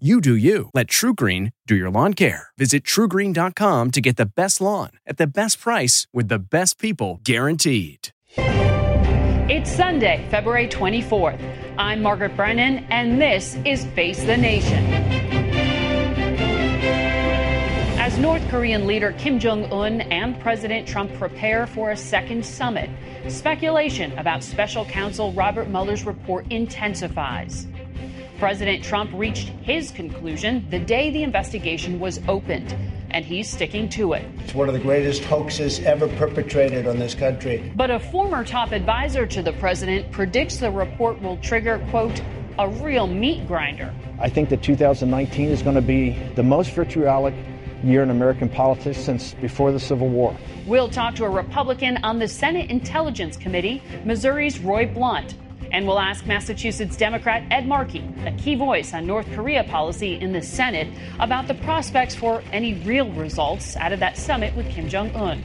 You do you. Let TruGreen do your lawn care. Visit trugreen.com to get the best lawn at the best price with the best people guaranteed. It's Sunday, February 24th. I'm Margaret Brennan, and this is Face the Nation. As North Korean leader Kim Jong un and President Trump prepare for a second summit, speculation about special counsel Robert Mueller's report intensifies. President Trump reached his conclusion the day the investigation was opened, and he's sticking to it. It's one of the greatest hoaxes ever perpetrated on this country. But a former top advisor to the president predicts the report will trigger, quote, a real meat grinder. I think that 2019 is going to be the most vitriolic year in American politics since before the Civil War. We'll talk to a Republican on the Senate Intelligence Committee, Missouri's Roy Blunt. And we'll ask Massachusetts Democrat Ed Markey, a key voice on North Korea policy in the Senate, about the prospects for any real results out of that summit with Kim Jong un.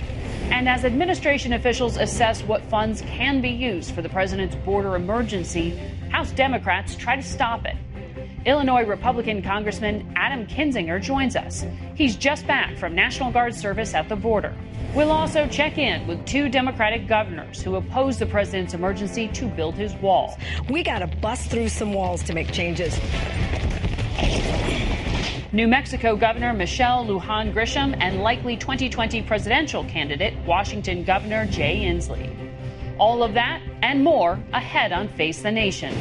And as administration officials assess what funds can be used for the president's border emergency, House Democrats try to stop it. Illinois Republican Congressman Adam Kinzinger joins us. He's just back from National Guard service at the border. We'll also check in with two Democratic governors who oppose the president's emergency to build his wall. We got to bust through some walls to make changes. New Mexico Governor Michelle Lujan Grisham and likely 2020 presidential candidate Washington Governor Jay Inslee. All of that and more ahead on Face the Nation.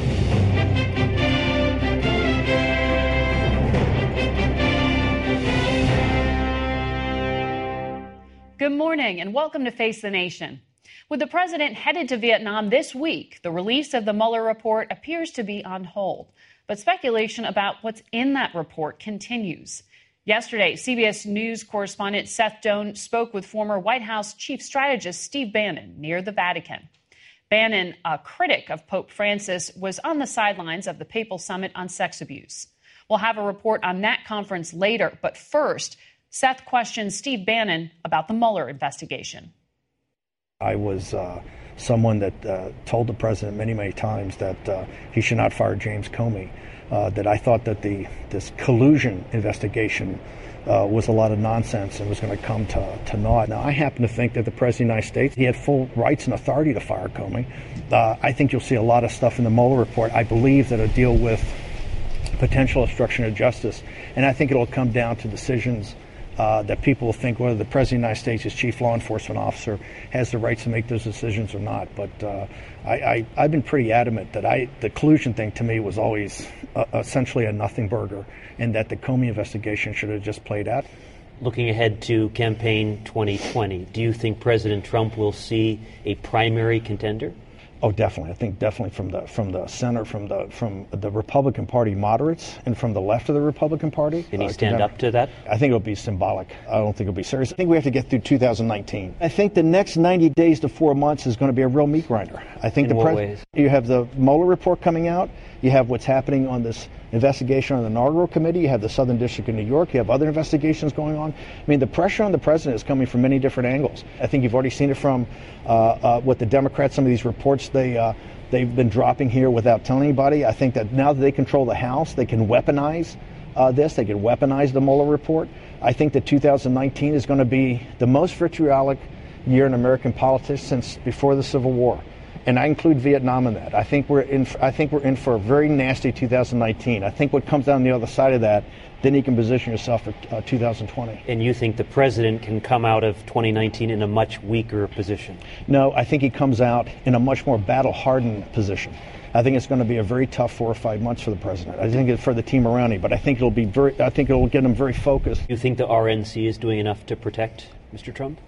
Good morning and welcome to Face the Nation. With the president headed to Vietnam this week, the release of the Mueller report appears to be on hold. But speculation about what's in that report continues. Yesterday, CBS News correspondent Seth Doane spoke with former White House chief strategist Steve Bannon near the Vatican. Bannon, a critic of Pope Francis, was on the sidelines of the papal summit on sex abuse. We'll have a report on that conference later, but first, Seth questions Steve Bannon about the Mueller investigation. I was uh, someone that uh, told the president many, many times that uh, he should not fire James Comey. Uh, that I thought that the this collusion investigation uh, was a lot of nonsense and was going to come to, to naught. Now, I happen to think that the President of the United States, he had full rights and authority to fire Comey. Uh, I think you'll see a lot of stuff in the Mueller report. I believe that it'll deal with potential obstruction of justice. And I think it'll come down to decisions uh, that people think whether the President of the United States, as chief law enforcement officer, has the rights to make those decisions or not. But uh, I, have been pretty adamant that I, the collusion thing to me was always uh, essentially a nothing burger, and that the Comey investigation should have just played out. Looking ahead to campaign 2020, do you think President Trump will see a primary contender? Oh, definitely. I think definitely from the from the center, from the from the Republican Party moderates, and from the left of the Republican Party. Can you uh, stand up to that? I think it'll be symbolic. I don't think it'll be serious. I think we have to get through 2019. I think the next 90 days to four months is going to be a real meat grinder. I think In the what ways? You have the Mueller report coming out. You have what's happening on this investigation on the inaugural committee. You have the Southern District of New York. You have other investigations going on. I mean, the pressure on the president is coming from many different angles. I think you've already seen it from uh, uh, what the Democrats, some of these reports they. Uh, they've been dropping here without telling anybody. I think that now that they control the House, they can weaponize uh, this. They can weaponize the Mueller report. I think that 2019 is going to be the most vitriolic year in American politics since before the Civil War and I include Vietnam in that. I think we're in. I think we're in for a very nasty 2019. I think what comes down the other side of that, then you can position yourself for uh, 2020. And you think the president can come out of 2019 in a much weaker position? No, I think he comes out in a much more battle-hardened position. I think it's going to be a very tough four or five months for the president. I think it's for the team around him, but I think it'll be very. I think it'll get him very focused. You think the RNC is doing enough to protect Mr. Trump?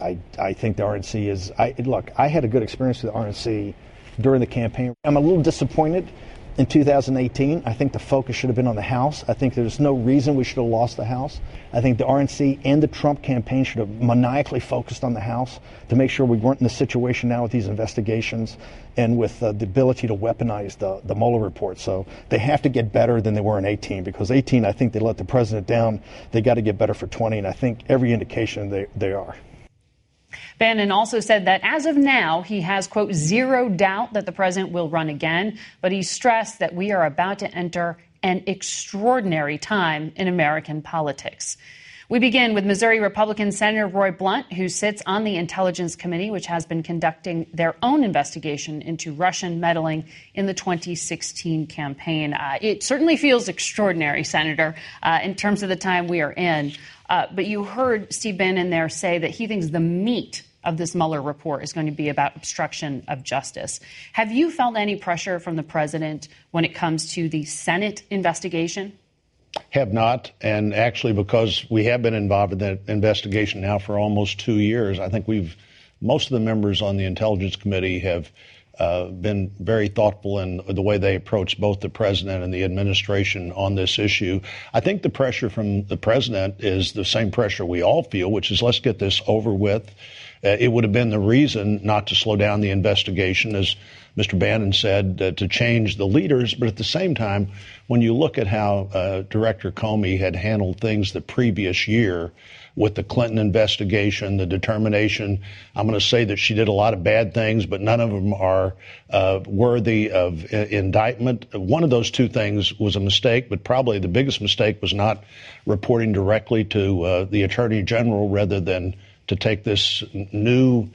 I, I think the RNC is. I, look, I had a good experience with the RNC during the campaign. I'm a little disappointed in 2018. I think the focus should have been on the House. I think there's no reason we should have lost the House. I think the RNC and the Trump campaign should have maniacally focused on the House to make sure we weren't in the situation now with these investigations and with uh, the ability to weaponize the, the Mueller report. So they have to get better than they were in 18 because 18, I think they let the president down. They got to get better for 20, and I think every indication they, they are. Bannon also said that as of now, he has, quote, zero doubt that the president will run again, but he stressed that we are about to enter an extraordinary time in American politics. We begin with Missouri Republican Senator Roy Blunt, who sits on the Intelligence Committee, which has been conducting their own investigation into Russian meddling in the 2016 campaign. Uh, it certainly feels extraordinary, Senator, uh, in terms of the time we are in. Uh, but you heard Steve Bannon there say that he thinks the meat of this Mueller report is going to be about obstruction of justice. Have you felt any pressure from the president when it comes to the Senate investigation? Have not, and actually, because we have been involved in that investigation now for almost two years, I think we've most of the members on the Intelligence Committee have uh, been very thoughtful in the way they approach both the president and the administration on this issue. I think the pressure from the president is the same pressure we all feel, which is let's get this over with. Uh, it would have been the reason not to slow down the investigation, as Mr. Bannon said, uh, to change the leaders. But at the same time, when you look at how uh, Director Comey had handled things the previous year, with the Clinton investigation, the determination. I'm going to say that she did a lot of bad things, but none of them are uh, worthy of uh, indictment. One of those two things was a mistake, but probably the biggest mistake was not reporting directly to uh, the Attorney General rather than to take this new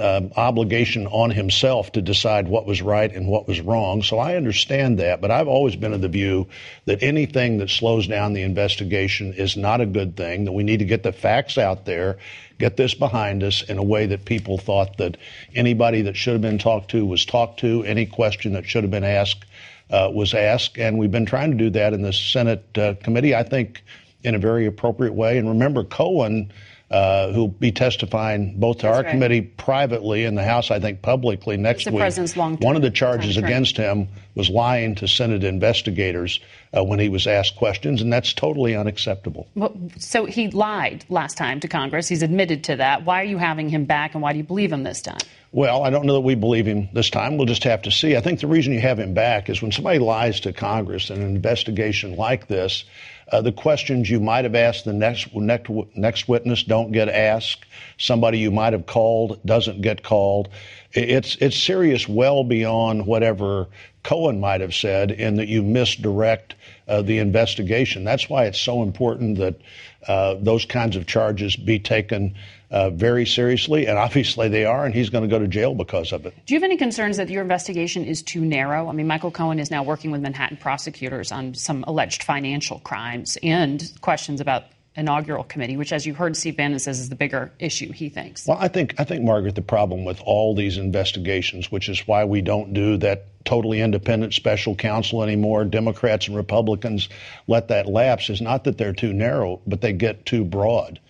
uh, obligation on himself to decide what was right and what was wrong. So I understand that, but I've always been of the view that anything that slows down the investigation is not a good thing, that we need to get the facts out there, get this behind us in a way that people thought that anybody that should have been talked to was talked to, any question that should have been asked uh, was asked. And we've been trying to do that in the Senate uh, committee, I think, in a very appropriate way. And remember, Cohen uh, who'll be testifying both to That's our right. committee privately and the House, I think, publicly next the week. One of the charges against him was lying to Senate investigators uh, when he was asked questions, and that's totally unacceptable. Well, so he lied last time to Congress. He's admitted to that. Why are you having him back, and why do you believe him this time? Well, I don't know that we believe him this time. We'll just have to see. I think the reason you have him back is when somebody lies to Congress in an investigation like this, uh, the questions you might have asked the next, next, next witness don't get asked. Somebody you might have called doesn't get called. It's, it's serious well beyond whatever Cohen might have said in that you misdirect uh, the investigation. That's why it's so important that uh, those kinds of charges be taken uh, very seriously, and obviously they are, and he's going to go to jail because of it. Do you have any concerns that your investigation is too narrow? I mean, Michael Cohen is now working with Manhattan prosecutors on some alleged financial crimes and questions about inaugural committee, which, as you heard Steve Bannon says, is the bigger issue. He thinks. Well, I think I think Margaret, the problem with all these investigations, which is why we don't do that totally independent special counsel anymore. Democrats and Republicans let that lapse. Is not that they're too narrow, but they get too broad.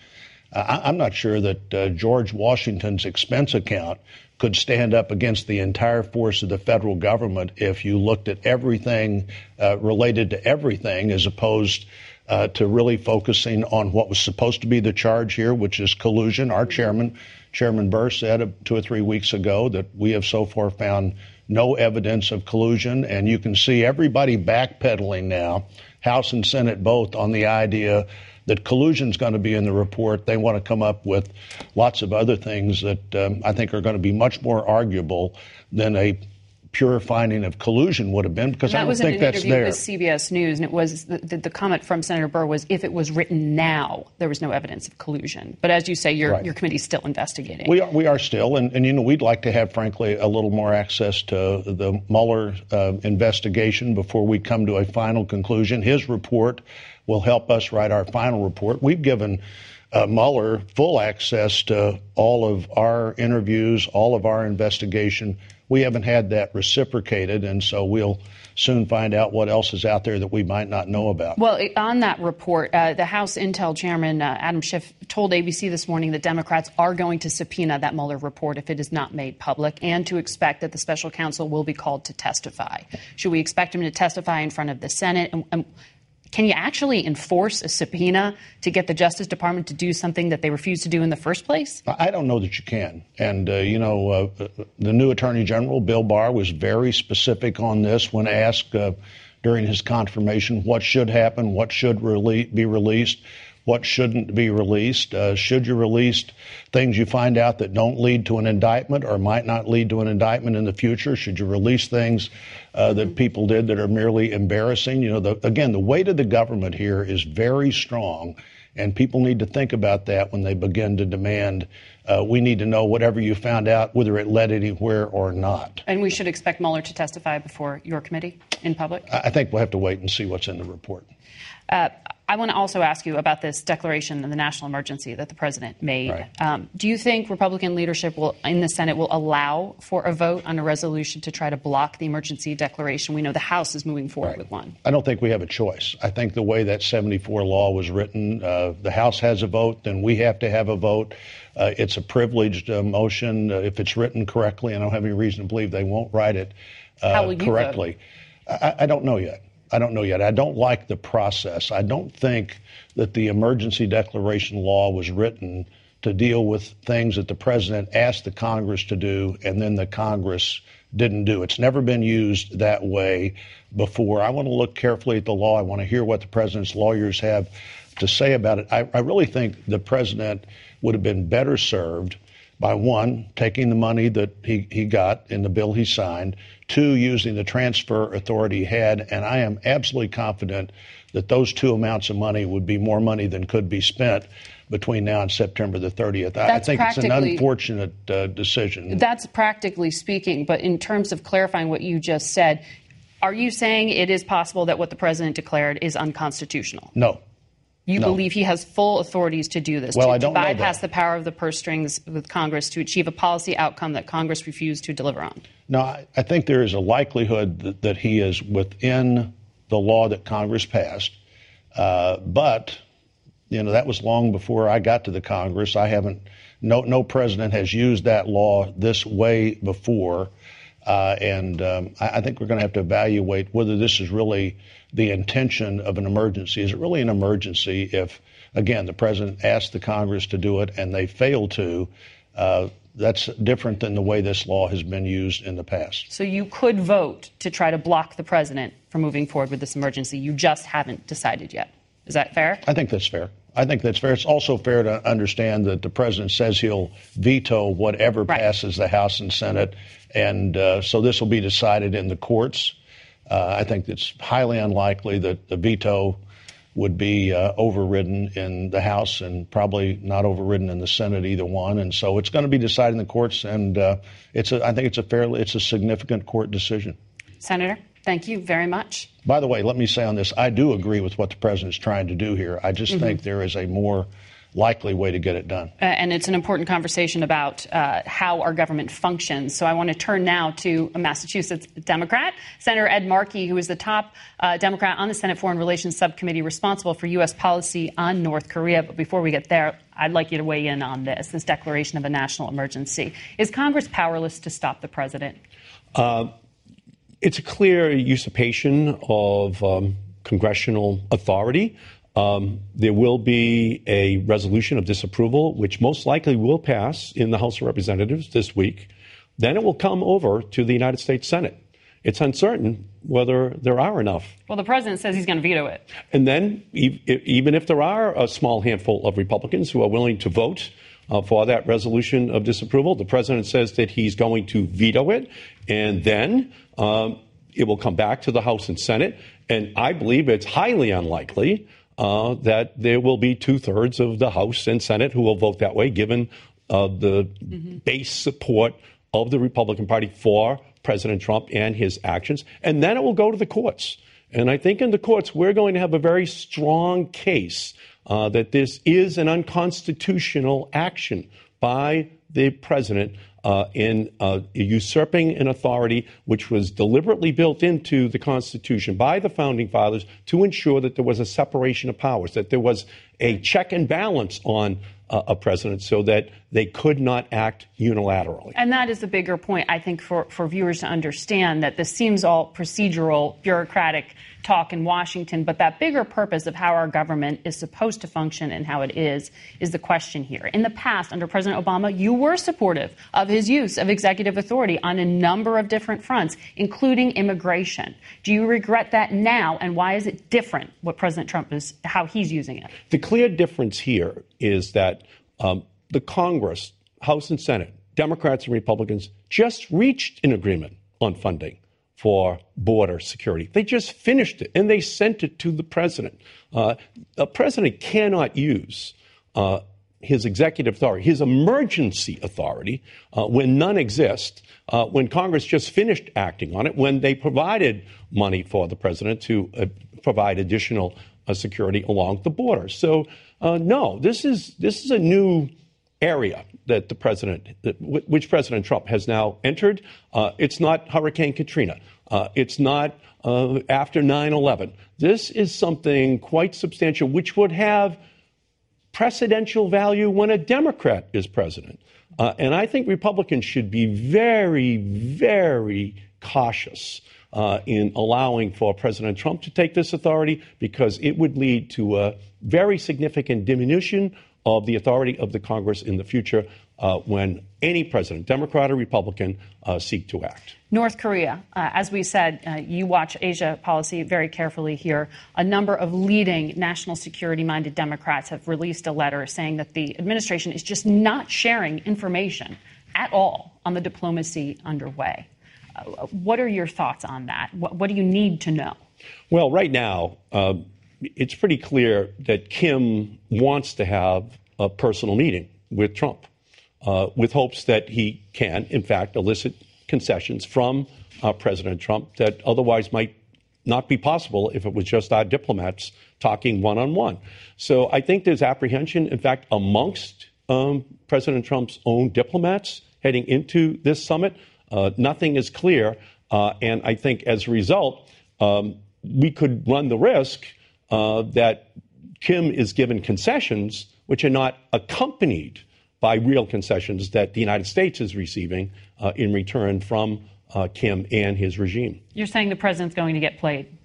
Uh, I'm not sure that uh, George Washington's expense account could stand up against the entire force of the federal government if you looked at everything uh, related to everything as opposed uh, to really focusing on what was supposed to be the charge here, which is collusion. Our chairman, Chairman Burr, said two or three weeks ago that we have so far found no evidence of collusion, and you can see everybody backpedaling now, House and Senate both, on the idea that collusion is going to be in the report. They want to come up with lots of other things that um, I think are going to be much more arguable than a pure finding of collusion would have been because I don't think that's there. That was an interview with CBS News, and it was the, the, the, comment from Senator Burr was if it was written now, there was no evidence of collusion. But as you say, your right. your committee's still investigating. We are we are still, and, and you know we'd like to have, frankly, a little more access to the Mueller uh, investigation before we come to a final conclusion. His report will help us write our final report. We've given uh, Mueller full access to all of our interviews, all of our investigation. we haven't had that reciprocated, and so we'll soon find out what else is out there that we might not know about. Well, on that report, uh, the House Intel Chairman uh, Adam Schiff told ABC this morning that Democrats are going to subpoena that Mueller report if it is not made public, and to expect that the special counsel will be called to testify. Should we expect him to testify in front of the Senate? And, and can you actually enforce a subpoena to get the Justice Department to do something that they refused to do in the first place? I don't know that you can. And, uh, you know, uh, the new Attorney General, Bill Barr, was very specific on this when asked uh, during his confirmation what should happen, what should rele- be released what shouldn't be released. Uh, should you release things you find out that don't lead to an indictment or might not lead to an indictment in the future? Should you release things uh, that people did that are merely embarrassing? You know, the, again, the weight of the government here is very strong, and people need to think about that when they begin to demand. Uh, we need to know whatever you found out, whether it led anywhere or not. And we should expect Mueller to testify before your committee in public? I think we'll have to wait and see what's in the report. I want to also ask you about this declaration of the national emergency that the president made. Right. Um, do you think Republican leadership will, in the Senate, will allow for a vote on a resolution to try to block the emergency declaration? We know the House is moving forward right. with one. I don't think we have a choice. I think the way that 74 law was written, uh, the House has a vote, then we have to have a vote. Uh, it's a privileged uh, motion. Uh, if it's written correctly, I don't have any reason to believe they won't write it uh, correctly. I, I don't know yet. I don't know yet. I don't like the process. I don't think that the emergency declaration law was written to deal with things that the president asked the Congress to do and then the Congress didn't do. It's never been used that way before. I want to look carefully at the law. I want to hear what the president's lawyers have to say about it. I, I really think the president would have been better served by one, taking the money that he, he got in the bill he signed, two, using the transfer authority he had, and I am absolutely confident that those two amounts of money would be more money than could be spent between now and September the 30th. That's I think it's an unfortunate uh, decision. That's practically speaking, but in terms of clarifying what you just said, are you saying it is possible that what the president declared is unconstitutional? No. You no. believe he has full authorities to do this, well, to, I don't to bypass the power of the purse strings with Congress to achieve a policy outcome that Congress refused to deliver on? No, I, I think there is a likelihood that, that, he is within the law that Congress passed. Uh, but, you know, that was long before I got to the Congress. I haven't, no, no president has used that law this way before. Uh, and um, I, I, think we're going to have to evaluate whether this is really the intention of an emergency. Is it really an emergency if, again, the president asked the Congress to do it and they failed to? Uh, that's different than the way this law has been used in the past. So you could vote to try to block the president from moving forward with this emergency. You just haven't decided yet. Is that fair? I think that's fair. I think that's fair. It's also fair to understand that the president says he'll veto whatever right. passes the House and Senate, and uh, so this will be decided in the courts. Uh, I think it's highly unlikely that the veto would be uh, overridden in the House and probably not overridden in the Senate, either one. And so it's going to be decided in the courts, and uh, it's a, I think it's a fairly it's a significant court decision. Senator. Thank you very much. By the way, let me say on this, I do agree with what the president is trying to do here. I just mm-hmm. think there is a more likely way to get it done. Uh, and it's an important conversation about uh, how our government functions. So I want to turn now to a Massachusetts Democrat, Senator Ed Markey, who is the top uh, Democrat on the Senate Foreign Relations Subcommittee responsible for U.S. policy on North Korea. But before we get there, I'd like you to weigh in on this, this declaration of a national emergency. Is Congress powerless to stop the president? Uh, it's a clear usurpation of um, congressional authority. Um, there will be a resolution of disapproval, which most likely will pass in the House of Representatives this week. Then it will come over to the United States Senate. It's uncertain whether there are enough. Well, the president says he's going to veto it. And then, even if there are a small handful of Republicans who are willing to vote uh, for that resolution of disapproval, the president says that he's going to veto it. And then um, it will come back to the House and Senate. And I believe it's highly unlikely uh, that there will be two thirds of the House and Senate who will vote that way, given uh, the mm-hmm. base support of the Republican Party for President Trump and his actions. And then it will go to the courts. And I think in the courts, we're going to have a very strong case uh, that this is an unconstitutional action by the president uh, in uh, usurping an authority which was deliberately built into the Constitution by the founding fathers to ensure that there was a separation of powers, that there was a check and balance on uh, a president so that they could not act unilaterally. And that is the bigger point, I think, for, for viewers to understand that this seems all procedural, bureaucratic talk in Washington, but that bigger purpose of how our government is supposed to function and how it is, is the question here. In the past, under President Obama, you were supportive of his use of executive authority on a number of different fronts, including immigration. Do you regret that now, and why is it different what President Trump is, how he's using it? The clear difference here is that um, the Congress, House and Senate, Democrats and Republicans, just reached an agreement on funding for border security. They just finished it and they sent it to the president. Uh, a president cannot use uh, his executive authority, his emergency authority, uh, when none exist, uh, when Congress just finished acting on it, when they provided money for the president to uh, provide additional uh, security along the border. So, no, this is this is a new area that the president, that, which President Trump has now entered. Uh, it's not Hurricane Katrina. Uh, it's not uh, after 9 11. This is something quite substantial, which would have precedential value when a Democrat is president. Uh, and I think Republicans should be very, very cautious uh, in allowing for President Trump to take this authority because it would lead to a very significant diminution of the authority of the Congress in the future uh, when any president, Democrat or Republican, uh, seek to act. North Korea, uh, as we said, uh, you watch Asia policy very carefully here. A number of leading national security minded Democrats have released a letter saying that the administration is just not sharing information at all on the diplomacy underway. What are your thoughts on that? What, what, do you need to know? Well, right now, uh, it's pretty clear that Kim wants to have a personal meeting with Trump uh, with hopes that he can, in fact, elicit concessions from uh, President Trump that otherwise might not be possible if it was just our diplomats talking one on one. So I think there's apprehension, in fact, amongst um, President Trump's own diplomats heading into this summit. Uh, nothing is clear. Uh, and I think as a result, um, we could run the risk uh, that Kim is given concessions which are not accompanied by real concessions that the United States is receiving uh, in return from uh, Kim and his regime. You're saying the president's going to get played?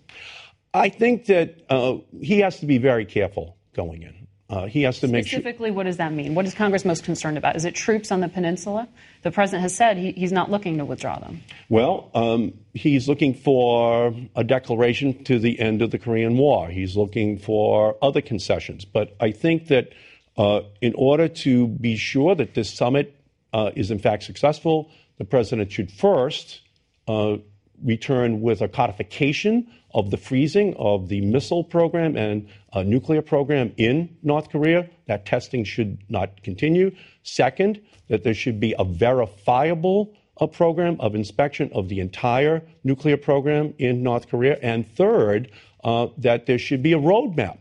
I think that uh, he has to be very careful going in. Uh, he has to make sure. Specifically, what does that mean? What is Congress most concerned about? Is it troops on the peninsula? The president has said he, he's not looking to withdraw them. Well, um, he's looking for a declaration to the end of the Korean War. He's looking for other concessions. But I think that uh, in order to be sure that this summit uh, is in fact successful, the president should first uh, return with a codification of the freezing of the missile program and nuclear program in North Korea. That testing should not continue. Second, that there should be a verifiable a program of inspection of the entire nuclear program in North Korea. And third, uh, that there should be a roadmap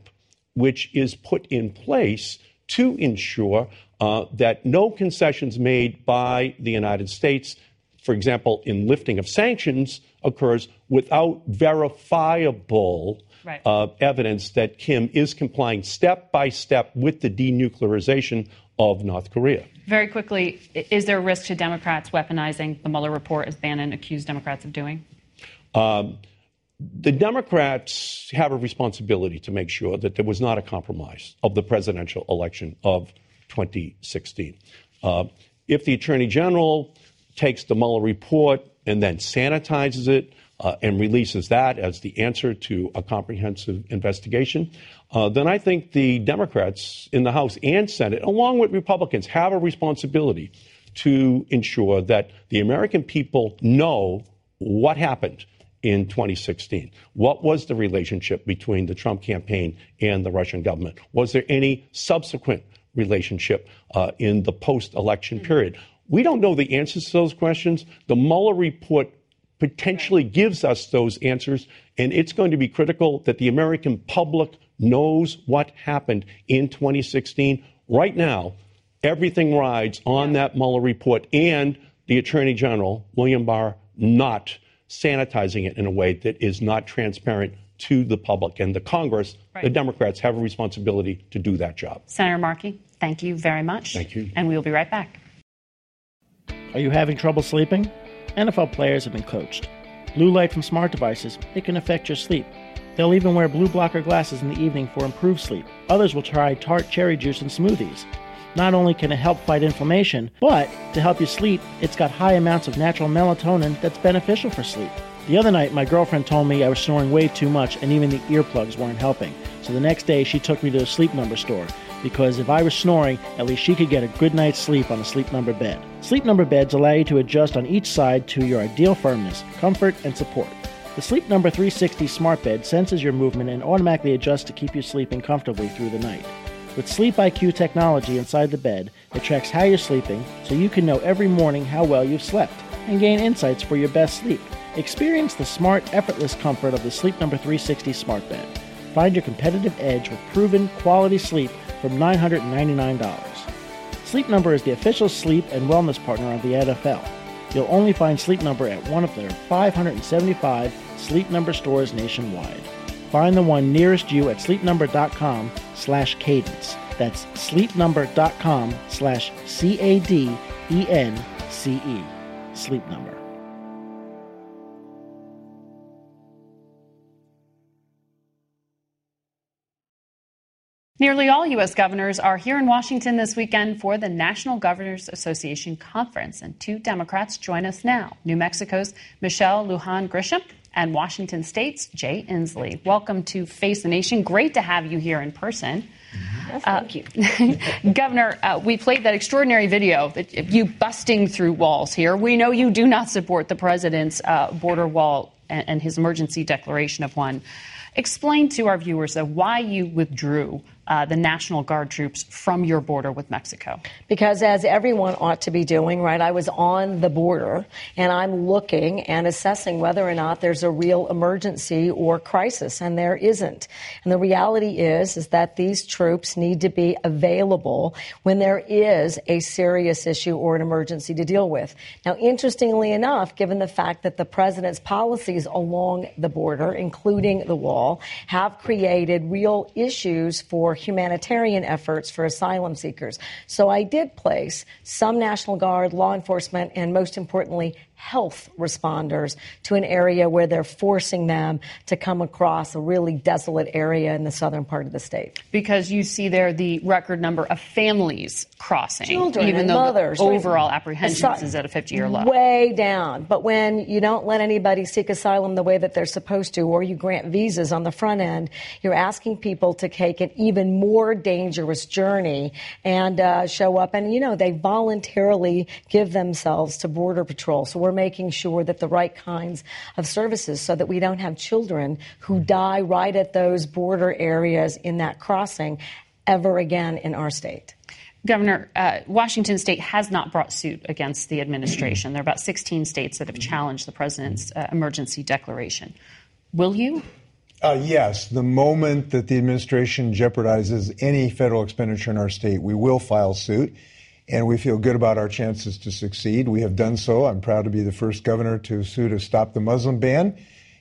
which is put in place to ensure uh, that no concessions made by the United States for example, in lifting of sanctions occurs without verifiable right. uh, evidence that Kim is complying step by step with the denuclearization of North Korea. Very quickly, is there a risk to Democrats weaponizing the Mueller report, as Bannon accused Democrats of doing? Um, the Democrats have a responsibility to make sure that there was not a compromise of the presidential election of 2016. Uh, if the Attorney General takes the Mueller report and then sanitizes it uh, and releases that as the answer to a comprehensive investigation, uh, then I think the Democrats in the House and Senate, along with Republicans, have a responsibility to ensure that the American people know what happened in 2016. What was the relationship between the Trump campaign and the Russian government? Was there any subsequent relationship uh, in the post election period? We don't know the answers to those questions. The Mueller report potentially gives us those answers, and it's going to be critical that the American public knows what happened in 2016 right now Everything rides on that Mueller report and the Attorney General, William Barr, not sanitizing it in a way that is not transparent to the public. And the Congress, right. the Democrats, have a responsibility to do that job. Senator Markey, thank you very much. Thank you. And we'll be right back. Are you having trouble sleeping? NFL players have been coached. Blue light from smart devices, it can affect your sleep. They'll even wear blue blocker glasses in the evening for improved sleep. Others will try tart cherry juice and smoothies. Not only can it help fight inflammation, but to help you sleep, it's got high amounts of natural melatonin that's beneficial for sleep. The other night, my girlfriend told me I was snoring way too much and even the earplugs weren't helping. So the next day, she took me to a sleep number store because if I was snoring, at least she could get a good night's sleep on a sleep number bed. Sleep number beds allow you to adjust on each side to your ideal firmness, comfort, and support. The Sleep Number 360 smart bed senses your movement and automatically adjusts to keep you sleeping comfortably through the night. With Sleep IQ technology inside the bed, it tracks how you're sleeping so you can know every morning how well you've slept and gain insights for your best sleep. Experience the smart, effortless comfort of the Sleep Number 360 smart bed. Find your competitive edge with proven quality sleep from $999. Sleep Number is the official sleep and wellness partner of the NFL. You'll only find Sleep Number at one of their 575 Sleep Number stores nationwide. Find the one nearest you at sleepnumber.com slash cadence. That's sleepnumber.com slash C-A-D-E-N-C-E. Sleep Number. Nearly all U.S. governors are here in Washington this weekend for the National Governors Association Conference, and two Democrats join us now New Mexico's Michelle Lujan Grisham and Washington State's Jay Inslee. Welcome to Face the Nation. Great to have you here in person. Yes, thank you. Uh, Governor, uh, we played that extraordinary video that you busting through walls here. We know you do not support the president's uh, border wall and, and, his emergency declaration of one. Explain to our viewers why you withdrew uh, the National Guard troops from your border with Mexico? Because, as everyone ought to be doing, right, I was on the border and I'm looking and assessing whether or not there's a real emergency or crisis, and there isn't. And the reality is, is that these troops need to be available when there is a serious issue or an emergency to deal with. Now, interestingly enough, given the fact that the president's policies along the border, including the wall, have created real issues for humanitarian efforts for asylum seekers. So I did place some National Guard, law enforcement, and most importantly, health responders to an area where they're forcing them to come across a really desolate area in the southern part of the state. Because you see there the record number of families crossing, Children even though mothers, overall apprehensions is at a 50-year low. Way down. But when you don't let anybody seek asylum the way that they're supposed to, or you grant visas on the front end, you're asking people to take an even more dangerous journey and uh, show up. And, you know, they voluntarily give themselves to Border Patrol. So we're making sure that the right kinds of services so that we don't have children who die right at those border areas in that crossing ever again in our state. Governor, uh, Washington state has not brought suit against the administration. There are about 16 states that have challenged the president's uh, emergency declaration. Will you? Uh, yes. The moment that the administration jeopardizes any federal expenditure in our state, we will file suit and we feel good about our chances to succeed. We have done so. I'm proud to be the first governor to sue to stop the Muslim ban,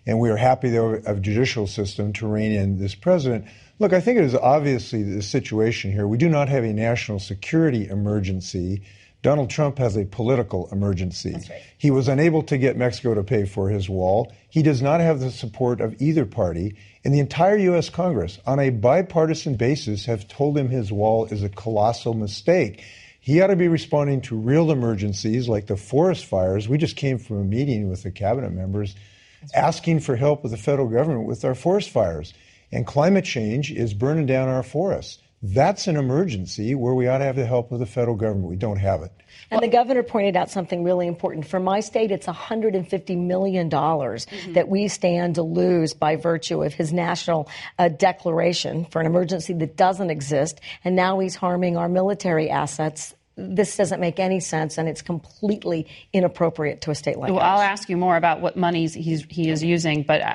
and we are happy, though, of judicial system to rein in this president. Look, I think it is obviously the situation here. We do not have a national security emergency. Donald Trump has a political emergency. Right. He was unable to get Mexico to pay for his wall. He does not have the support of either party. And the entire U.S. Congress, on a bipartisan basis, have told him his wall is a colossal mistake. He ought to be responding to real emergencies like the forest fires. We just came from a meeting with the cabinet members asking for help with the federal government with our forest fires. And climate change is burning down our forests. That's an emergency where we ought to have the help of the federal government. We don't have it. And the governor pointed out something really important. For my state, it's $150 million mm-hmm. that we stand to lose by virtue of his national uh, declaration for an emergency that doesn't exist. And now he's harming our military assets this doesn't make any sense and it's completely inappropriate to a state like well, ours. I'll ask you more about what monies he's, he is using, but uh,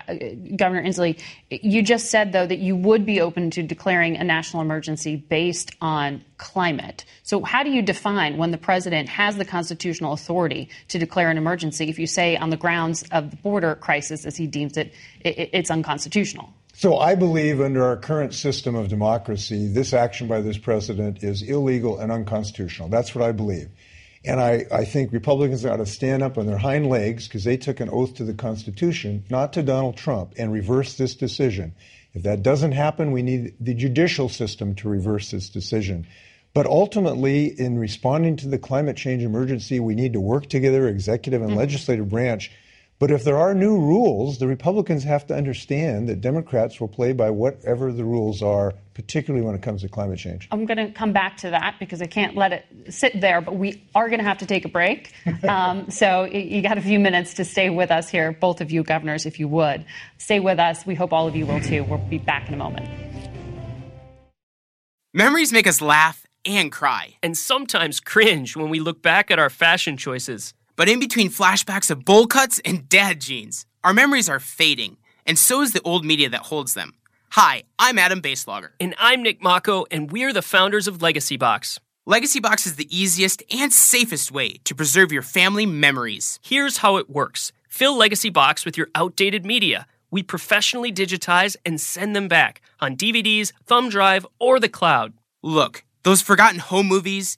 Governor Inslee, you just said, though, that you would be open to declaring a national emergency based on climate. So, how do you define when the president has the constitutional authority to declare an emergency if you say, on the grounds of the border crisis, as he deems it, it it's unconstitutional? So I believe under our current system of democracy, this action by this president is illegal and unconstitutional. That's what I believe. And I, I think Republicans ought to stand up on their hind legs because they took an oath to the Constitution, not to Donald Trump, and reverse this decision. If that doesn't happen, we need the judicial system to reverse this decision. But ultimately, in responding to the climate change emergency, we need to work together, executive and mm-hmm. legislative branch, but if there are new rules, the Republicans have to understand that Democrats will play by whatever the rules are, particularly when it comes to climate change. I'm going to come back to that because I can't let it sit there, but we are going to have to take a break. Um, so you got a few minutes to stay with us here, both of you governors, if you would. Stay with us. We hope all of you will too. We'll be back in a moment. Memories make us laugh and cry. And sometimes cringe when we look back at our fashion choices. But in between flashbacks of bowl cuts and dad jeans, our memories are fading, and so is the old media that holds them. Hi, I'm Adam Baselogger. And I'm Nick Mako, and we're the founders of Legacy Box. Legacy Box is the easiest and safest way to preserve your family memories. Here's how it works fill Legacy Box with your outdated media. We professionally digitize and send them back on DVDs, thumb drive, or the cloud. Look, those forgotten home movies,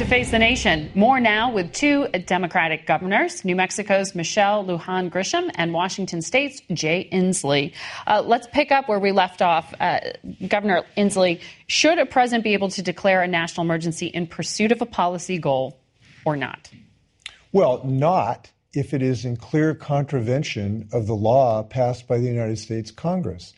to Face the Nation. More now with two Democratic governors New Mexico's Michelle Lujan Grisham and Washington State's Jay Inslee. Uh, let's pick up where we left off. Uh, Governor Inslee, should a president be able to declare a national emergency in pursuit of a policy goal or not? Well, not if it is in clear contravention of the law passed by the United States Congress.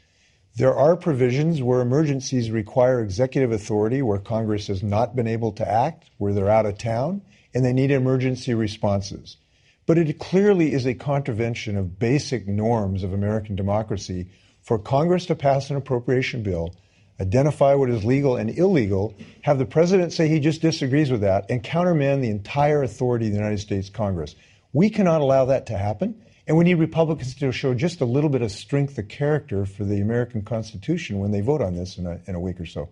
There are provisions where emergencies require executive authority, where Congress has not been able to act, where they're out of town, and they need emergency responses. But it clearly is a contravention of basic norms of American democracy for Congress to pass an appropriation bill, identify what is legal and illegal, have the president say he just disagrees with that, and countermand the entire authority of the United States Congress. We cannot allow that to happen. And we need Republicans to show just a little bit of strength of character for the American Constitution when they vote on this in a, in a week or so.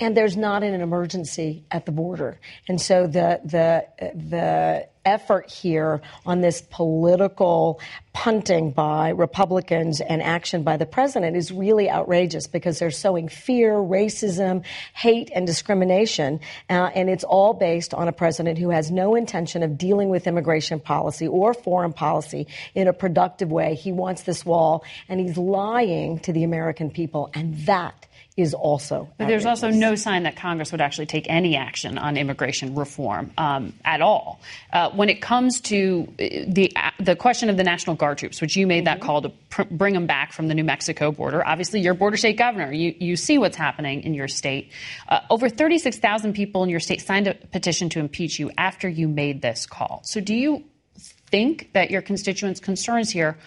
And there's not an emergency at the border. And so the, the, the effort here on this political punting by Republicans and action by the president is really outrageous because they're sowing fear, racism, hate, and discrimination. Uh, and it's all based on a president who has no intention of dealing with immigration policy or foreign policy in a productive way. He wants this wall, and he's lying to the American people. And that is also. But there's also no sign that Congress would actually take any action on immigration reform um, at all. Uh, when it comes to uh, the uh, the question of the National Guard troops, which you made that mm-hmm. call to pr- bring them back from the New Mexico border, obviously you're border state governor. You you see what's happening in your state. Uh, over 36,000 people in your state signed a petition to impeach you after you made this call. So do you think that your constituents' concerns here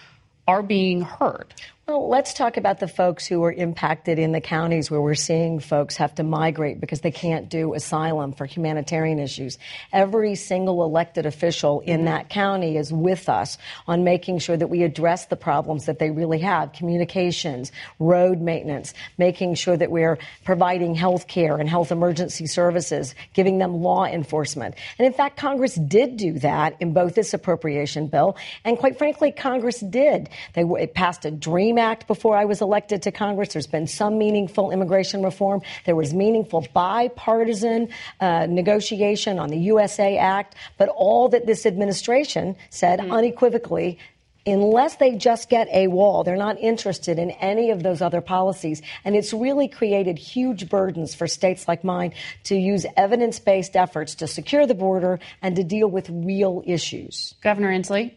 are being heard? Well, let's talk about the folks who are impacted in the counties where we're seeing folks have to migrate because they can't do asylum for humanitarian issues. Every single elected official in mm-hmm. that county is with us on making sure that we address the problems that they really have communications, road maintenance, making sure that we're providing health care and health emergency services, giving them law enforcement. And in fact, Congress did do that in both this appropriation bill and, quite frankly, Congress did. They passed a dream DREAM Act before I was elected to Congress. There's been some meaningful immigration reform. There was meaningful bipartisan uh, negotiation on the USA Act. But all that this administration said mm-hmm. unequivocally unless they just get a wall, they're not interested in any of those other policies. And it's really created huge burdens for states like mine to use evidence based efforts to secure the border and to deal with real issues. Governor Inslee,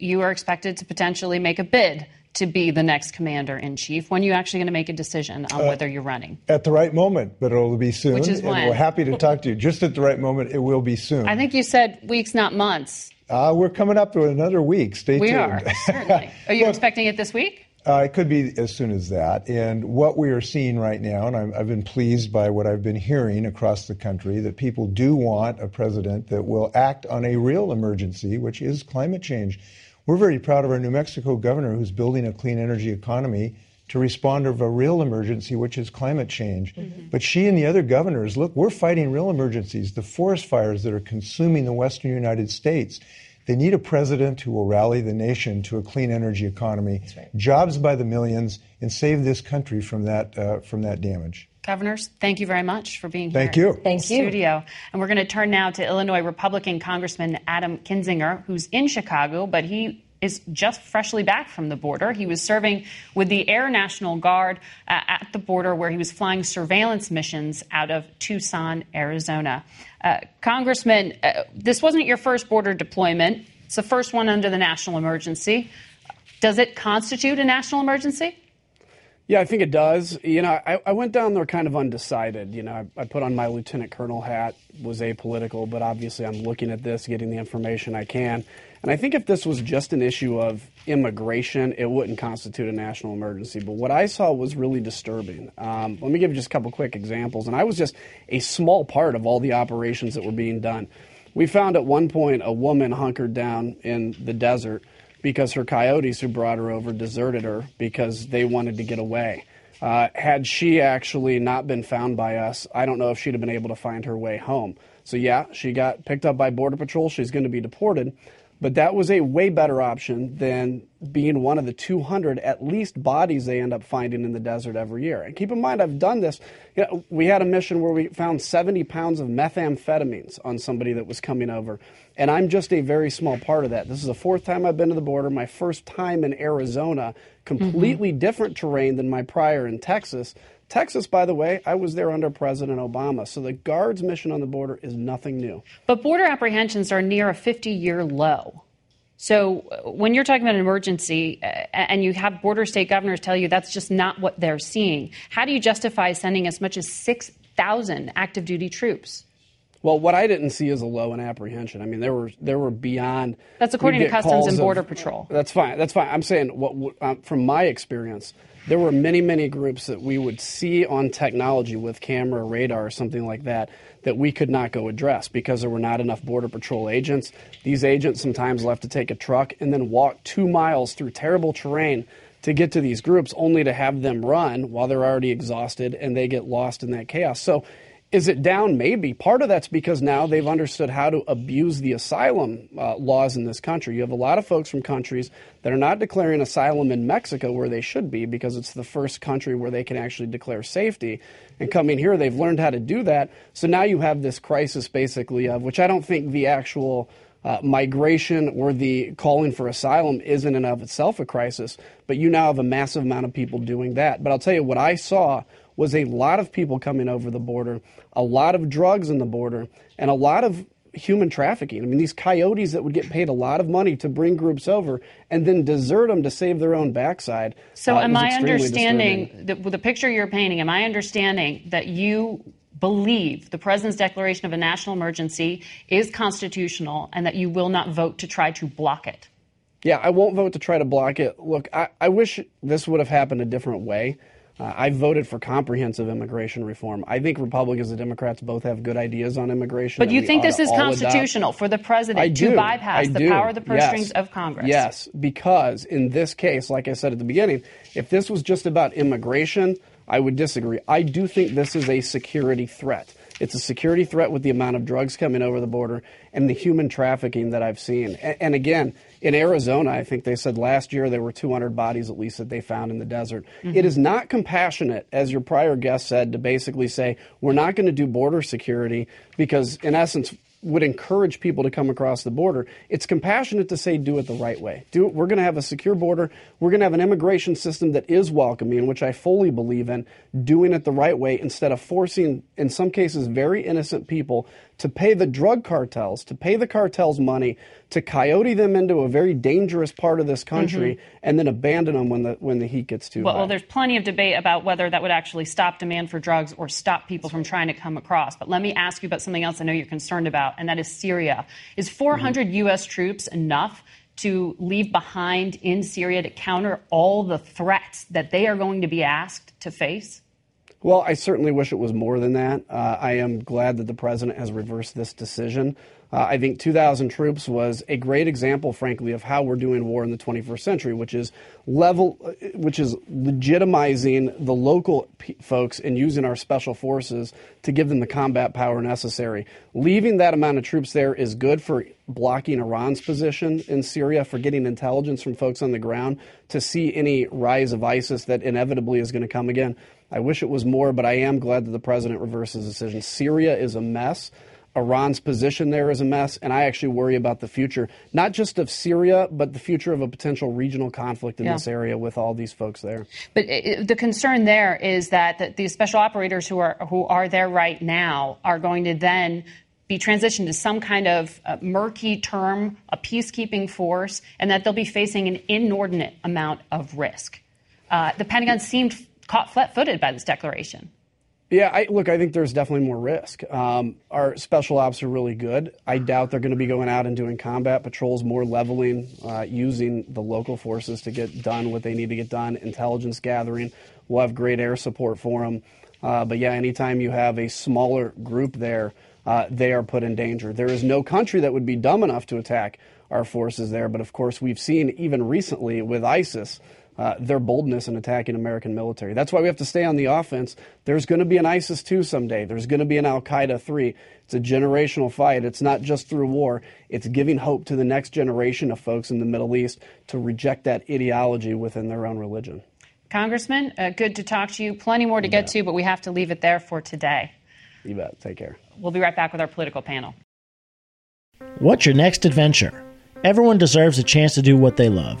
you are expected to potentially make a bid to be the next commander in chief. When are you actually going to make a decision on uh, whether you're running? At the right moment, but it'll be soon. Which is when? And we're happy to talk to you. Just at the right moment, it will be soon. I think you said weeks, not months. Uh, we're coming up to another week. Stay we tuned. We are, certainly. Are you expecting it this week? Uh, it could be as soon as that. And what we are seeing right now, and i have been pleased by what I've been hearing across the country, that people do want a president that will act on a real emergency, which is climate change. We're very proud of our New Mexico governor who's building a clean energy economy to respond to a real emergency, which is climate change. Mm-hmm. But she and the other governors, look, we're fighting real emergencies, the forest fires that are consuming the western United States. They need a president who will rally the nation to a clean energy economy, right. jobs by the millions, and save this country from that, uh, from that damage. Governors, thank you very much for being here. Thank you. Thank you. Studio. And we're going to turn now to Illinois Republican Congressman Adam Kinzinger, who's in Chicago, but he is just freshly back from the border. He was serving with the Air National Guard uh, at the border where he was flying surveillance missions out of Tucson, Arizona. Uh, Congressman, uh, this wasn't your first border deployment. It's the first one under the national emergency. Does it constitute a national emergency? Yeah, I think it does. You know, I, I went down there kind of undecided. You know, I, I, put on my lieutenant colonel hat, was apolitical, but obviously I'm looking at this, getting the information I can. And I think if this was just an issue of immigration, it wouldn't constitute a national emergency. But what I saw was really disturbing. Um, let me give you just a couple quick examples. And I was just a small part of all the operations that were being done. We found at one point a woman hunkered down in the desert because her coyotes who brought her over deserted her because they wanted to get away. Uh, had she actually not been found by us, I don't know if she'd have been able to find her way home. So, yeah, she got picked up by Border Patrol. She's going to be deported. But that was a way better option than being one of the 200 at least bodies they end up finding in the desert every year. And keep in mind, I've done this. You know, we had a mission where we found 70 pounds of methamphetamines on somebody that was coming over. And I'm just a very small part of that. This is the fourth time I've been to the border, my first time in Arizona, completely mm-hmm. different terrain than my prior in Texas. Texas, by the way, I was there under President Obama. So the Guards mission on the border is nothing new. But border apprehensions are near a 50 year low. So uh, when you're talking about an emergency uh, and you have border state governors tell you that's just not what they're seeing, how do you justify sending as much as 6,000 active duty troops? Well, what I didn't see is a low in apprehension. I mean, there were there were beyond. That's according to Customs and Border of, Patrol. That's fine. That's fine. I'm saying what um, from my experience, there were many, many groups that we would see on technology with camera, radar, or something like that, that we could not go address because there were not enough Border Patrol agents. These agents sometimes left to take a truck and then walk two miles through terrible terrain to get to these groups, only to have them run while they're already exhausted and they get lost in that chaos. So is it down? Maybe. Part of that's because now they've understood how to abuse the asylum uh, laws in this country. You have a lot of folks from countries that are not declaring asylum in Mexico where they should be because it's the first country where they can actually declare safety. And coming here, they've learned how to do that. So now you have this crisis basically of which I don't think the actual uh, migration or the calling for asylum isn't in of itself a crisis, but you now have a massive amount of people doing that. But I'll tell you what I saw was a lot of people coming over the border, a lot of drugs in the border, and a lot of human trafficking. I mean, these coyotes that would get paid a lot of money to bring groups over and then desert them to save their own backside. So, uh, am I understanding the, the picture you're painting? Am I understanding that you believe the president's declaration of a national emergency is constitutional and that you will not vote to try to block it? Yeah, I won't vote to try to block it. Look, I, I wish this would have happened a different way. Uh, I voted for comprehensive immigration reform. I think Republicans and Democrats both have good ideas on immigration. But you think this is constitutional adopt. for the president to bypass I the do. power of the purse yes. strings of Congress? Yes, because in this case, like I said at the beginning, if this was just about immigration, I would disagree. I do think this is a security threat. It's a security threat with the amount of drugs coming over the border and the human trafficking that I've seen. And, and again, in Arizona, I think they said last year there were 200 bodies at least that they found in the desert. Mm-hmm. It is not compassionate, as your prior guest said, to basically say we're not going to do border security because, in essence, would encourage people to come across the border. It's compassionate to say do it the right way. Do it. We're going to have a secure border. We're going to have an immigration system that is welcoming, which I fully believe in. Doing it the right way instead of forcing, in some cases, very innocent people to pay the drug cartels, to pay the cartels money, to coyote them into a very dangerous part of this country, mm-hmm. and then abandon them when the when the heat gets too well, high. Well, there's plenty of debate about whether that would actually stop demand for drugs or stop people from trying to come across. But let me ask you about something else I know you're concerned about, and that is Syria. Is 400 mm-hmm. U.S. troops enough? To leave behind in Syria to counter all the threats that they are going to be asked to face? Well, I certainly wish it was more than that. Uh, I am glad that the president has reversed this decision. Uh, I think 2,000 troops was a great example, frankly, of how we're doing war in the 21st century, which is level, which is legitimizing the local p- folks and using our special forces to give them the combat power necessary. Leaving that amount of troops there is good for blocking Iran's position in Syria, for getting intelligence from folks on the ground to see any rise of ISIS that inevitably is going to come again. I wish it was more, but I am glad that the president reversed his decision. Syria is a mess. Iran's position there is a mess, and I actually worry about the future, not just of Syria, but the future of a potential regional conflict in yeah. this area with all these folks there. But it, the concern there is that the, special operators who are who are there right now are going to then be transitioned to some kind of uh, murky term, a peacekeeping force, and that they'll be facing an inordinate amount of risk. Uh, the Pentagon seemed caught flat-footed by this declaration. Yeah, I, look, I think there's definitely more risk. Um, our special ops are really good. I doubt they're going to be going out and doing combat patrols, more leveling, uh, using the local forces to get done what they need to get done, intelligence gathering. We'll have great air support for them. Uh, but yeah, anytime you have a smaller group there, uh, they are put in danger. There is no country that would be dumb enough to attack our forces there. But of course, we've seen even recently with ISIS uh, their boldness in attacking American military. That's why we have to stay on the offense. There's going to be an ISIS 2 someday. There's going to be an Al Qaeda 3. It's a generational fight. It's not just through war, it's giving hope to the next generation of folks in the Middle East to reject that ideology within their own religion. Congressman, uh, good to talk to you. Plenty more to get to, but we have to leave it there for today. You bet. Take care. We'll be right back with our political panel. What's your next adventure? Everyone deserves a chance to do what they love.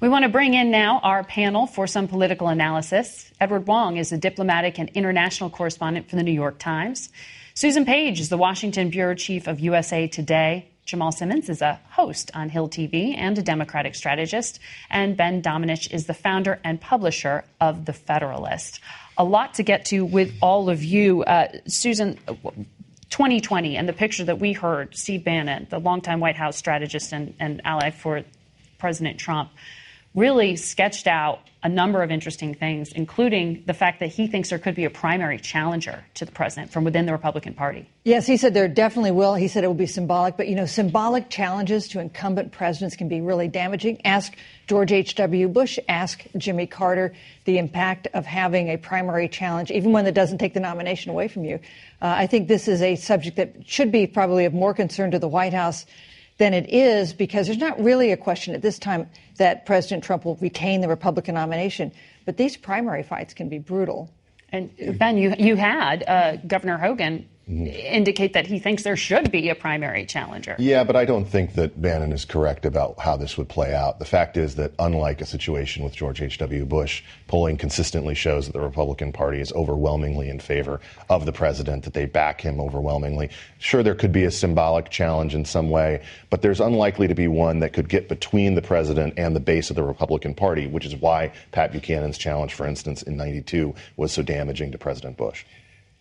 We want to bring in now our panel for some political analysis. Edward Wong is a diplomatic and international correspondent for the New York Times. Susan Page is the Washington bureau chief of USA Today. Jamal Simmons is a host on Hill TV and a Democratic strategist. And Ben Domenech is the founder and publisher of The Federalist. A lot to get to with all of you. Uh, Susan, 2020 and the picture that we heard, Steve Bannon, the longtime White House strategist and, and ally for President Trump, really sketched out a number of interesting things, including the fact that he thinks there could be a primary challenger to the president from within the Republican Party. Yes, he said there definitely will. He said it will be symbolic, but you know, symbolic challenges to incumbent presidents can be really damaging. Ask George H.W. Bush, ask Jimmy Carter the impact of having a primary challenge, even one that doesn't take the nomination away from you. Uh, I think this is a subject that should be probably of more concern to the White House than it is because there's not really a question at this time that President Trump will retain the Republican nomination. But these primary fights can be brutal. And Ben, you you had uh, Governor Hogan. Indicate that he thinks there should be a primary challenger. Yeah, but I don't think that Bannon is correct about how this would play out. The fact is that, unlike a situation with George H.W. Bush, polling consistently shows that the Republican Party is overwhelmingly in favor of the president, that they back him overwhelmingly. Sure, there could be a symbolic challenge in some way, but there's unlikely to be one that could get between the president and the base of the Republican Party, which is why Pat Buchanan's challenge, for instance, in 92 was so damaging to President Bush.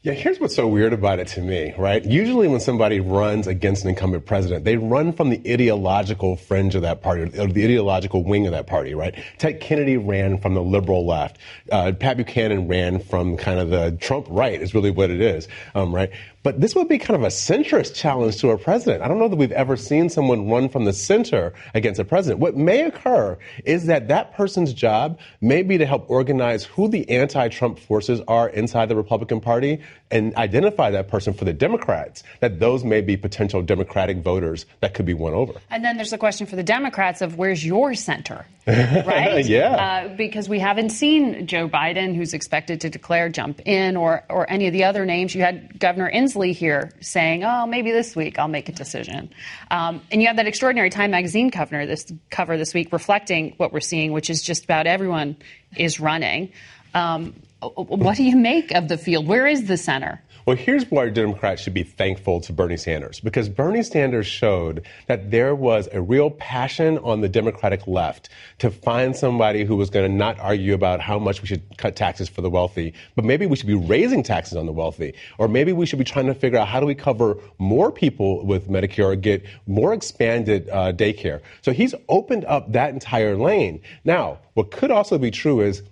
Yeah, here's what's so weird about it to me, right? Usually when somebody runs against an incumbent president, they run from the ideological fringe of that party, or the ideological wing of that party, right? Ted Kennedy ran from the liberal left. Uh, Pat Buchanan ran from kind of the Trump right, is really what it is, um, right? But this would be kind of a centrist challenge to a president. I don't know that we've ever seen someone run from the center against a president. What may occur is that that person's job may be to help organize who the anti-Trump forces are inside the Republican Party and identify that person for the Democrats, that those may be potential Democratic voters that could be won over. And then there's the question for the Democrats of where's your center, right? yeah. Uh, because we haven't seen Joe Biden, who's expected to declare jump in, or, or any of the other names. You had Governor Inslee here saying, oh, maybe this week I'll make a decision. Um, and you have that extraordinary Time magazine cover this, cover this week reflecting what we're seeing, which is just about everyone is running. Um, what do you make of the field? Where is the center? Well, here's why Democrats should be thankful to Bernie Sanders, because Bernie Sanders showed that there was a real passion on the Democratic left to find somebody who was going to not argue about how much we should cut taxes for the wealthy, but maybe we should be raising taxes on the wealthy, or maybe we should be trying to figure out how do we cover more people with Medicare or get more expanded uh, daycare. So he's opened up that entire lane. Now, what could also be true is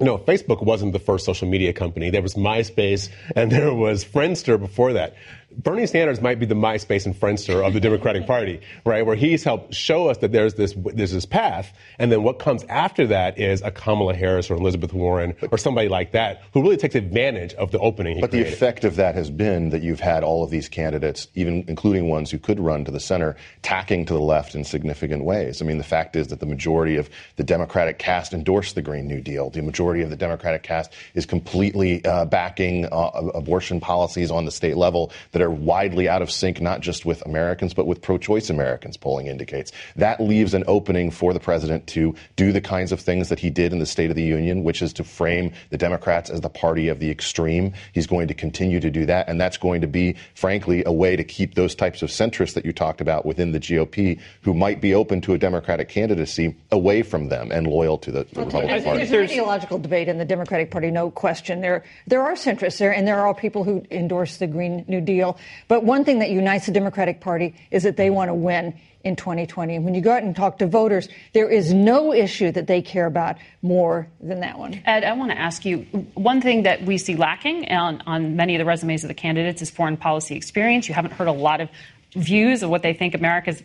you know, Facebook wasn't the first social media company. There was MySpace and there was Friendster before that. Bernie Sanders might be the MySpace and Friendster of the Democratic Party, right? Where he's helped show us that there's this there's this path, and then what comes after that is a Kamala Harris or Elizabeth Warren or somebody like that who really takes advantage of the opening. but the effect of that has been that you've had all of these candidates, even including ones who could run to the center, tacking to the left in significant ways. I mean, the fact is that the majority of the Democratic cast endorsed the Green New Deal. The majority of the Democratic cast is completely uh, backing uh, abortion policies on the state level that that are widely out of sync, not just with Americans, but with pro choice Americans, polling indicates. That leaves an opening for the president to do the kinds of things that he did in the State of the Union, which is to frame the Democrats as the party of the extreme. He's going to continue to do that, and that's going to be, frankly, a way to keep those types of centrists that you talked about within the GOP who might be open to a Democratic candidacy away from them and loyal to the, the Republican Party. There's an ideological debate in the Democratic Party, no question. There, there are centrists there, and there are people who endorse the Green New Deal. But one thing that unites the Democratic Party is that they want to win in 2020. And when you go out and talk to voters, there is no issue that they care about more than that one. Ed, I want to ask you one thing that we see lacking on, on many of the resumes of the candidates is foreign policy experience. You haven't heard a lot of views of what they think America's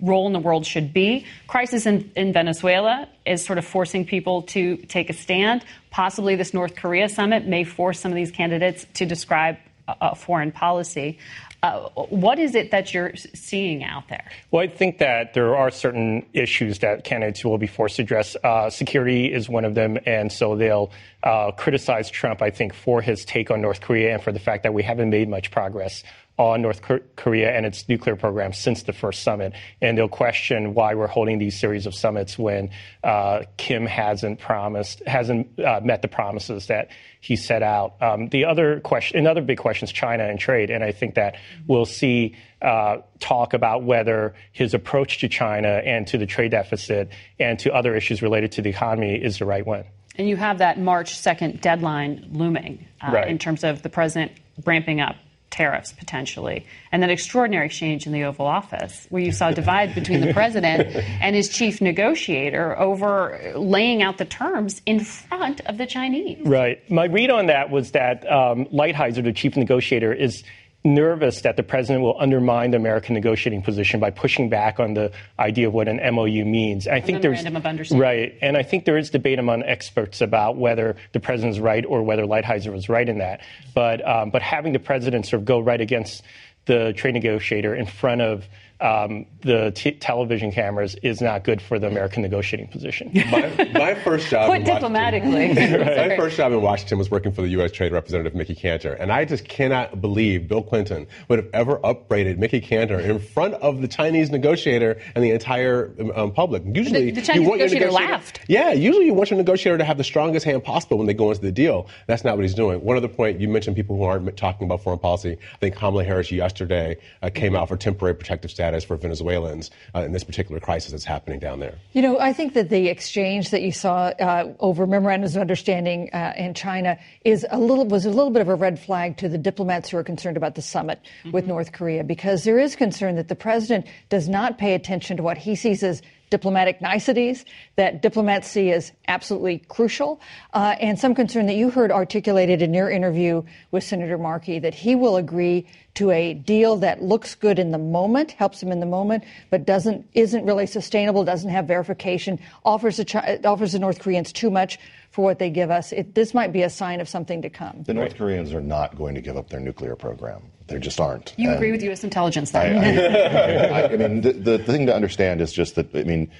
role in the world should be. Crisis in, in, Venezuela is sort of forcing people to take a stand. Possibly this North Korea summit may force some of these candidates to describe uh, foreign policy. Uh, what is it that you're seeing out there? Well, I think that there are certain issues that candidates will be forced to address. Uh, security is one of them, and so they'll uh, criticize Trump, I think, for his take on North Korea and for the fact that we haven't made much progress on North Korea and its nuclear program since the first summit. And they'll question why we're holding these series of summits when uh, Kim hasn't promised, hasn't uh, met the promises that he set out. Um, the other question, another big question is China and trade. And I think that we'll see uh, talk about whether his approach to China and to the trade deficit and to other issues related to the economy is the right one. And you have that March 2nd deadline looming uh, right. in terms of the president ramping up tariffs potentially, and that extraordinary exchange in the Oval Office, where you saw a divide between the president and his chief negotiator over laying out the terms in front of the Chinese. Right. My read on that was that um, Lighthizer, the chief negotiator, is nervous that the president will undermine the American negotiating position by pushing back on the idea of what an MOU means. I think there's right, and I think there is debate among experts about whether the president's right or whether Lighthizer was right in that. But um, but having the president sort of go right against the trade negotiator in front of um, the t- television cameras is not good for the American negotiating position. my, my first job Put diplomatically. my first job in Washington was working for the U.S. Trade Representative Mickey Kantor, and I just cannot believe Bill Clinton would have ever upbraided Mickey Kantor in front of the Chinese negotiator and the entire um, public. Usually, The- the Chinese you want your negotiator negotiator laughed. Yeah, usually you want your negotiator to have the strongest hand possible when they go into the deal. That's not what he's doing. One other point, you mentioned people who aren't talking about foreign policy. I think Kamala Harris yesterday uh, came out for temporary protective status for Venezuelans uh, in this particular crisis that's happening down there. You know, I think that the exchange that you saw uh, over memorandums of understanding uh, in China is a little was a little bit of a red flag to the diplomats who are concerned about the summit with North Korea because there is concern that the president does not pay attention to what he sees as diplomatic niceties that diplomacy is absolutely crucial, uh, and some concern that you heard articulated in your interview with Senator Markey that he will agree to a deal that looks good in the moment, helps him in the moment, but doesn't isn't really sustainable, doesn't have verification, offers the offers the North Koreans too much for what they give us. It, this might be a sign of something to come. The North Koreans are not going to give up their nuclear program. They just aren't. You And agree with U.S. intelligence I, then? I, I mean, the, the thing to understand is just that, I mean,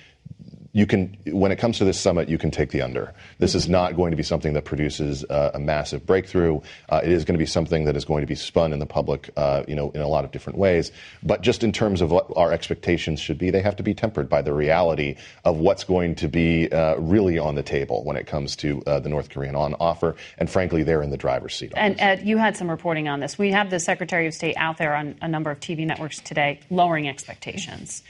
you can, when it comes to this summit, you can take the under. This is not going to be something that produces uh, a massive breakthrough. Uh, it is going to be something that is going to be spun in the public, uh, you know, in a lot of different ways. But just in terms of what our expectations should be, they have to be tempered by the reality of what's going to be uh, really on the table when it comes to uh, the North Korean on offer. And frankly, they're in the driver's seat. And Ed, you had some reporting on this. We have the Secretary of State out there on a number of TV networks today lowering expectations.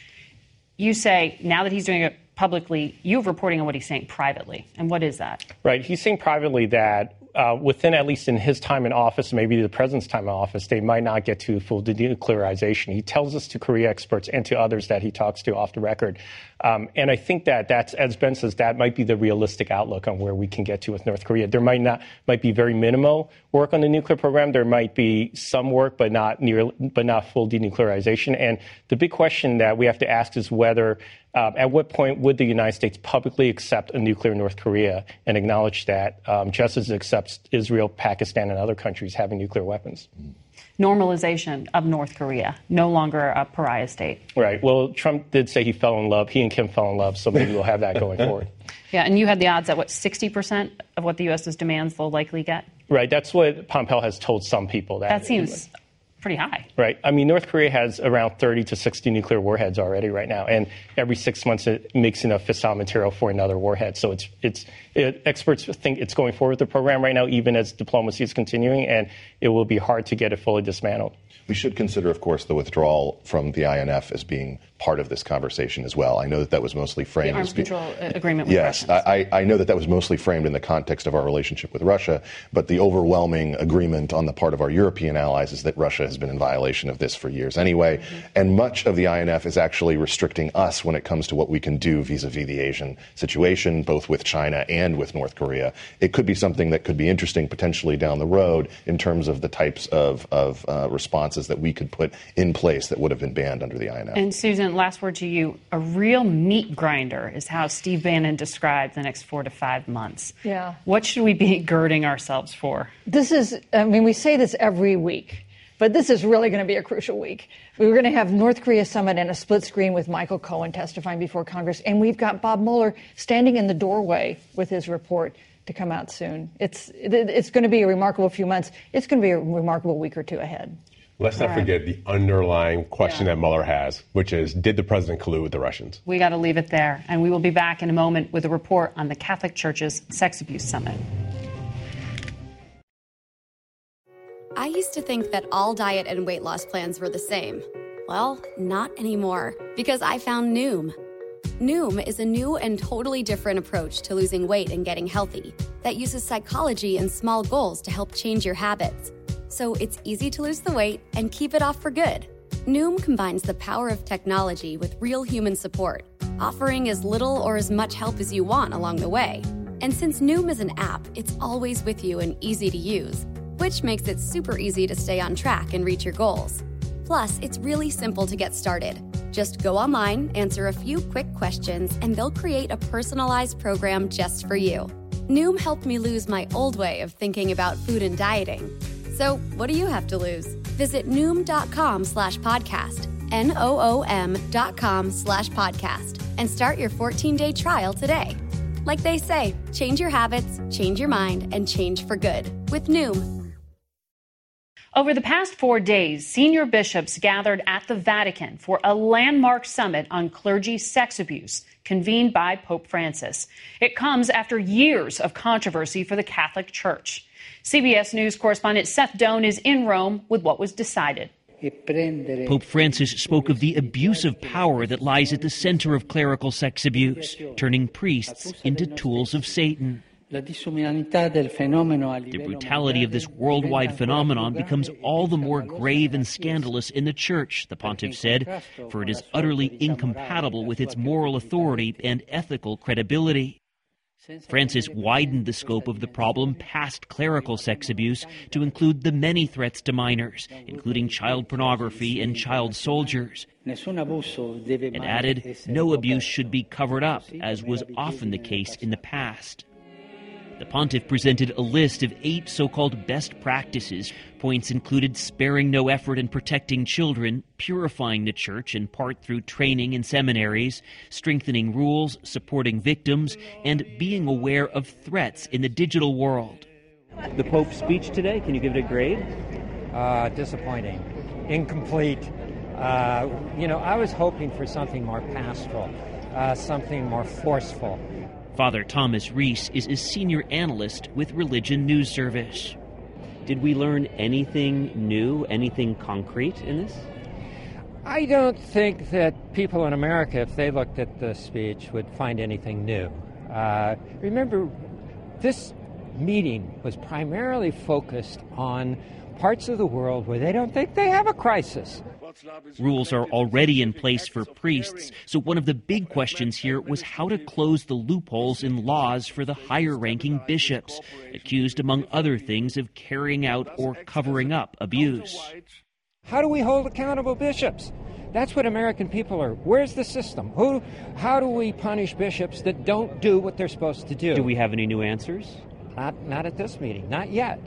You say now that he's doing it publicly, you have reporting on what he's saying privately. And what is that? Right. He's saying privately that uh, within at least in his time in office, maybe the president's time in office, they might not get to full denuclearization. He tells us to Korea experts and to others that he talks to off the record. Um, and I think that that's, as Ben says, that might be the realistic outlook on where we can get to with North Korea. There might not might be very minimal work on the nuclear program. There might be some work, but not near, but not full denuclearization. And the big question that we have to ask is whether at what point would the United States publicly accept a nuclear North Korea and acknowledge that, um, just as it accepts Israel, Pakistan, and other countries having nuclear weapons? Normalization of North Korea, no longer a pariah state. Right. Well, Trump did say he fell in love. He and Kim fell in love, so maybe we'll have that going forward. Yeah, and you had the odds at what, 60% of what the U.S.'s demands they'll likely get? Right. That's what Pompeo has told some people. That, That seems pretty high. Right. I mean, North Korea has around 30 to 60 nuclear warheads already right now, and every six months it makes enough fissile material for another warhead. So it's it's it, experts think it's going forward with the program right now, even as diplomacy is continuing, and it will be hard to get it fully dismantled. We should consider, of course, the withdrawal from the INF as being part of this conversation as well. I know that that was mostly The framed arms as being. control uh, agreement with Yes, I, I know that that was mostly framed in the context of our relationship with Russia, but the overwhelming agreement on the part of our European allies is that Russia has been in violation of this for years anyway. And much of the INF is actually restricting us when it comes to what we can do vis a vis the Asian situation, both with China and with North Korea. It could be something that could be interesting potentially down the road in terms of the types of, of uh, responses that we could put in place that would have been banned under the INF. And Susan, last word to you. A real meat grinder is how Steve Bannon described the next four to five months. Yeah. What should we be girding ourselves for? This is, I mean, we say this every week, but this is really going to be a crucial week. We're going to have North Korea summit and a split screen with Michael Cohen testifying before Congress, and we've got Bob Mueller standing in the doorway with his report to come out soon. It's it's going to be a remarkable few months. It's going to be a remarkable week or two ahead. Let's not All right. forget the underlying question that Mueller has, which is did the president collude with the Russians? We got to leave it there. And we will be back in a moment with a report on the Catholic Church's Sex Abuse Summit. I used to think that all diet and weight loss plans were the same. Well, not anymore, because I found Noom. Noom is a new and totally different approach to losing weight and getting healthy that uses psychology and small goals to help change your habits. So it's easy to lose the weight and keep it off for good. Noom combines the power of technology with real human support, offering as little or as much help as you want along the way. And since Noom is an app, it's always with you and easy to use, which makes it super easy to stay on track and reach your goals. Plus, it's really simple to get started. Just go online, answer a few quick questions, and they'll create a personalized program just for you. Noom helped me lose my old way of thinking about food and dieting. So, what do you have to lose? Visit Noom.com slash podcast N-O-O-M dot com slash podcast and start your 14-day trial today. Like they say, change your habits, change your mind, and change for good with Noom. Over the past four days, senior bishops gathered at the Vatican for a landmark summit on clergy sex abuse convened by Pope Francis. It comes after years of controversy for the Catholic Church. CBS News correspondent Seth Doane is in Rome with what was decided. Pope Francis spoke of the abuse of power that lies at the center of clerical sex abuse, turning priests into tools of Satan. The brutality of this worldwide phenomenon becomes all the more grave and scandalous in the Church, the pontiff said, for it is utterly incompatible with its moral authority and ethical credibility. Francis widened the scope of the problem past clerical sex abuse to include the many threats to minors, including child pornography and child soldiers, and added no abuse should be covered up, as was often the case in the past. The pontiff presented a list of eight so called best practices. Points included sparing no effort in protecting children, purifying the church in part through training in seminaries, strengthening rules, supporting victims, and being aware of threats in the digital world. The Pope's speech today, can you give it a grade? Uh, disappointing, incomplete. Uh, you know, I was hoping for something more pastoral, uh, something more forceful. Father Thomas Reese is a senior analyst with Religion News Service. Did we learn anything new, anything concrete in this? I don't think that people in America, if they looked at the speech, would find anything new. Uh, remember, this meeting was primarily focused on parts of the world where they don't think they have a crisis. Rules are already in place for priests, so one of the big questions here was how to close the loopholes in laws for the higher ranking bishops, accused, among other things, of carrying out or covering up abuse. How do we hold accountable bishops? That's what American people are. Where's the system? Who, how do we punish bishops that don't do what they're supposed to do? Do we have any new answers? Not, not at this meeting, not yet.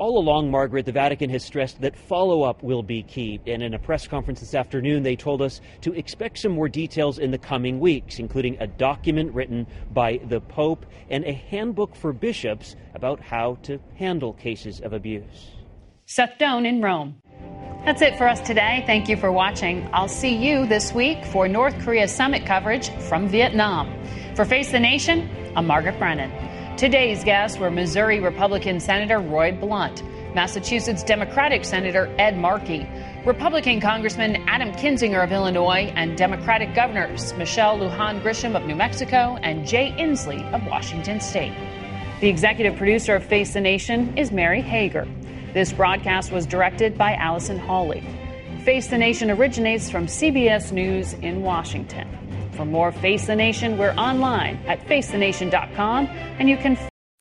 All along, Margaret, the Vatican has stressed that follow up will be key. And in a press conference this afternoon, they told us to expect some more details in the coming weeks, including a document written by the Pope and a handbook for bishops about how to handle cases of abuse. Seth Doane in Rome. That's it for us today. Thank you for watching. I'll see you this week for North Korea summit coverage from Vietnam. For Face the Nation, I'm Margaret Brennan. Today's guests were Missouri Republican Senator Roy Blunt, Massachusetts Democratic Senator Ed Markey, Republican Congressman Adam Kinzinger of Illinois, and Democratic Governors Michelle Lujan Grisham of New Mexico and Jay Inslee of Washington State. The executive producer of Face the Nation is Mary Hager. This broadcast was directed by Allison Hawley. Face the Nation originates from CBS News in Washington. For more Face the Nation, we're online at facethenation.com and you can.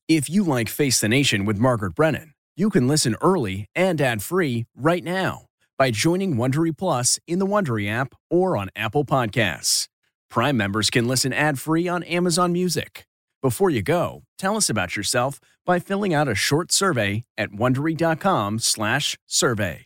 If you like Face the Nation with Margaret Brennan, you can listen early and ad free right now by joining Wondery Plus in the Wondery app or on Apple Podcasts. Prime members can listen ad free on Amazon Music. Before you go, tell us about yourself by filling out a short survey at wondery.com/survey.